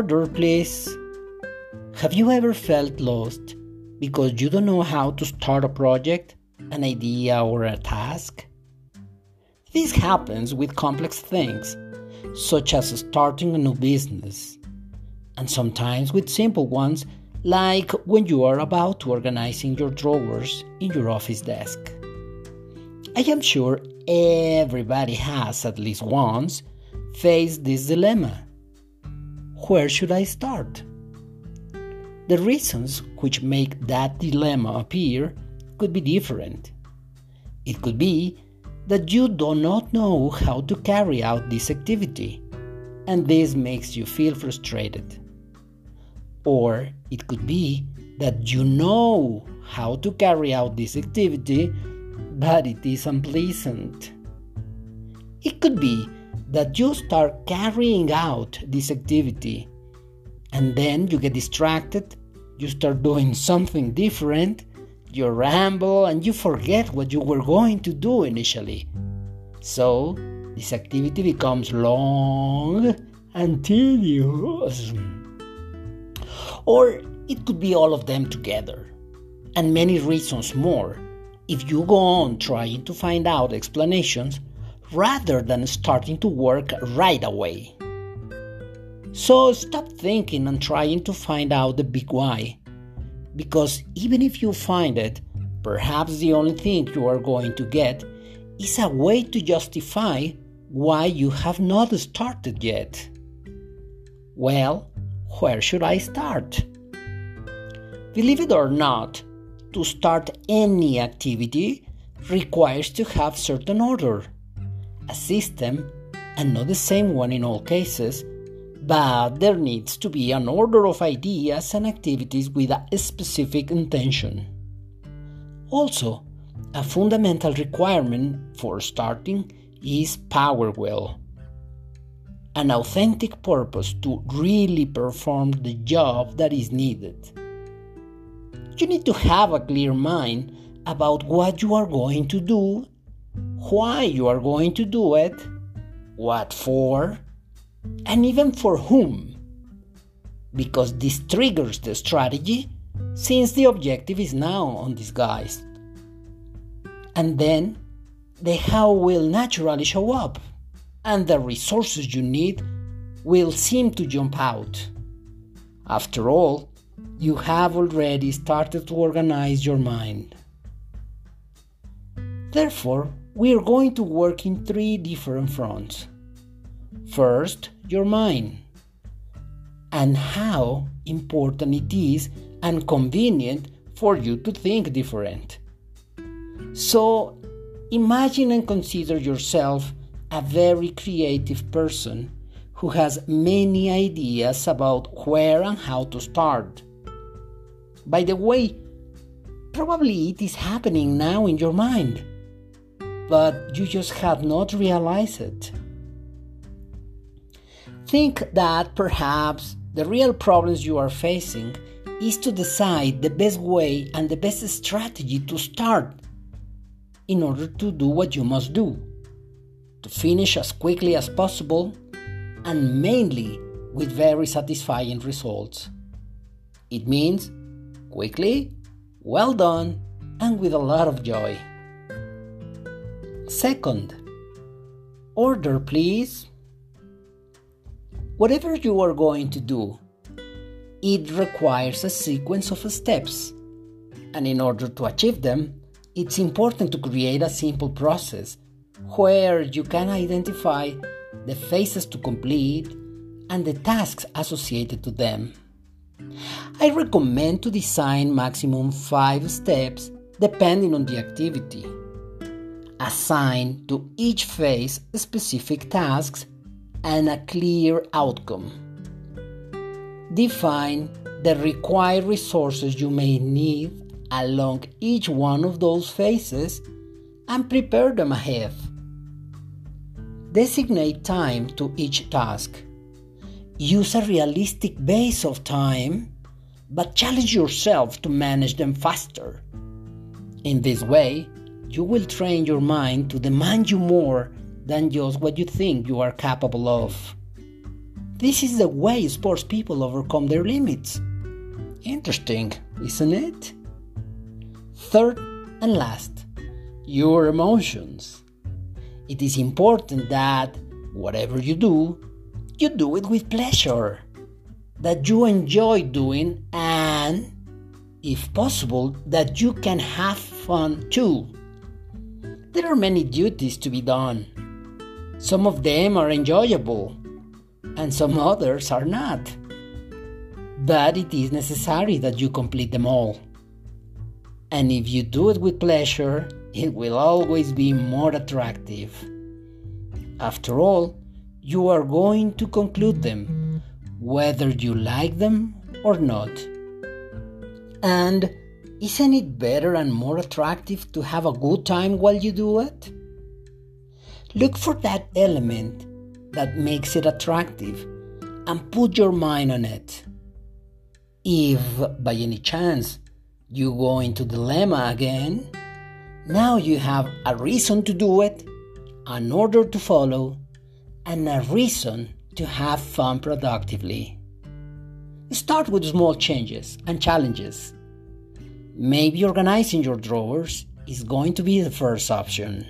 Order, please. Have you ever felt lost because you don't know how to start a project, an idea, or a task? This happens with complex things, such as starting a new business, and sometimes with simple ones, like when you are about to organizing your drawers in your office desk. I am sure everybody has at least once faced this dilemma. Where should I start? The reasons which make that dilemma appear could be different. It could be that you do not know how to carry out this activity, and this makes you feel frustrated. Or it could be that you know how to carry out this activity, but it is unpleasant. It could be that you start carrying out this activity and then you get distracted, you start doing something different, you ramble, and you forget what you were going to do initially. So, this activity becomes long and tedious. Or it could be all of them together, and many reasons more if you go on trying to find out explanations rather than starting to work right away. So stop thinking and trying to find out the big why. Because even if you find it, perhaps the only thing you are going to get is a way to justify why you have not started yet. Well, where should I start? Believe it or not, to start any activity requires to have certain order, a system, and not the same one in all cases but there needs to be an order of ideas and activities with a specific intention. Also, a fundamental requirement for starting is power will, an authentic purpose to really perform the job that is needed. You need to have a clear mind about what you are going to do, why you are going to do it, what for, and even for whom. Because this triggers the strategy since the objective is now on undisguised. And then the how will naturally show up, and the resources you need will seem to jump out. After all, you have already started to organize your mind. Therefore, we are going to work in three different fronts. First, your mind, and how important it is and convenient for you to think different. So, imagine and consider yourself a very creative person who has many ideas about where and how to start. By the way, probably it is happening now in your mind, but you just have not realized it think that perhaps the real problems you are facing is to decide the best way and the best strategy to start in order to do what you must do, to finish as quickly as possible, and mainly with very satisfying results. It means quickly, well done, and with a lot of joy. Second, order please. Whatever you are going to do, it requires a sequence of steps. And in order to achieve them, it's important to create a simple process where you can identify the phases to complete and the tasks associated to them. I recommend to design maximum 5 steps depending on the activity. Assign to each phase specific tasks and a clear outcome. Define the required resources you may need along each one of those phases and prepare them ahead. Designate time to each task. Use a realistic base of time, but challenge yourself to manage them faster. In this way, you will train your mind to demand you more than just what you think you are capable of. This is the way sports people overcome their limits. Interesting, isn't it? Third and last, your emotions. It is important that whatever you do, you do it with pleasure, that you enjoy doing, and, if possible, that you can have fun too. There are many duties to be done. Some of them are enjoyable, and some others are not. But it is necessary that you complete them all. And if you do it with pleasure, it will always be more attractive. After all, you are going to conclude them, whether you like them or not. And isn't it better and more attractive to have a good time while you do it? Look for that element that makes it attractive and put your mind on it. If by any chance you go into dilemma again, now you have a reason to do it, an order to follow, and a reason to have fun productively. Start with small changes and challenges Maybe organizing your drawers is going to be the first option.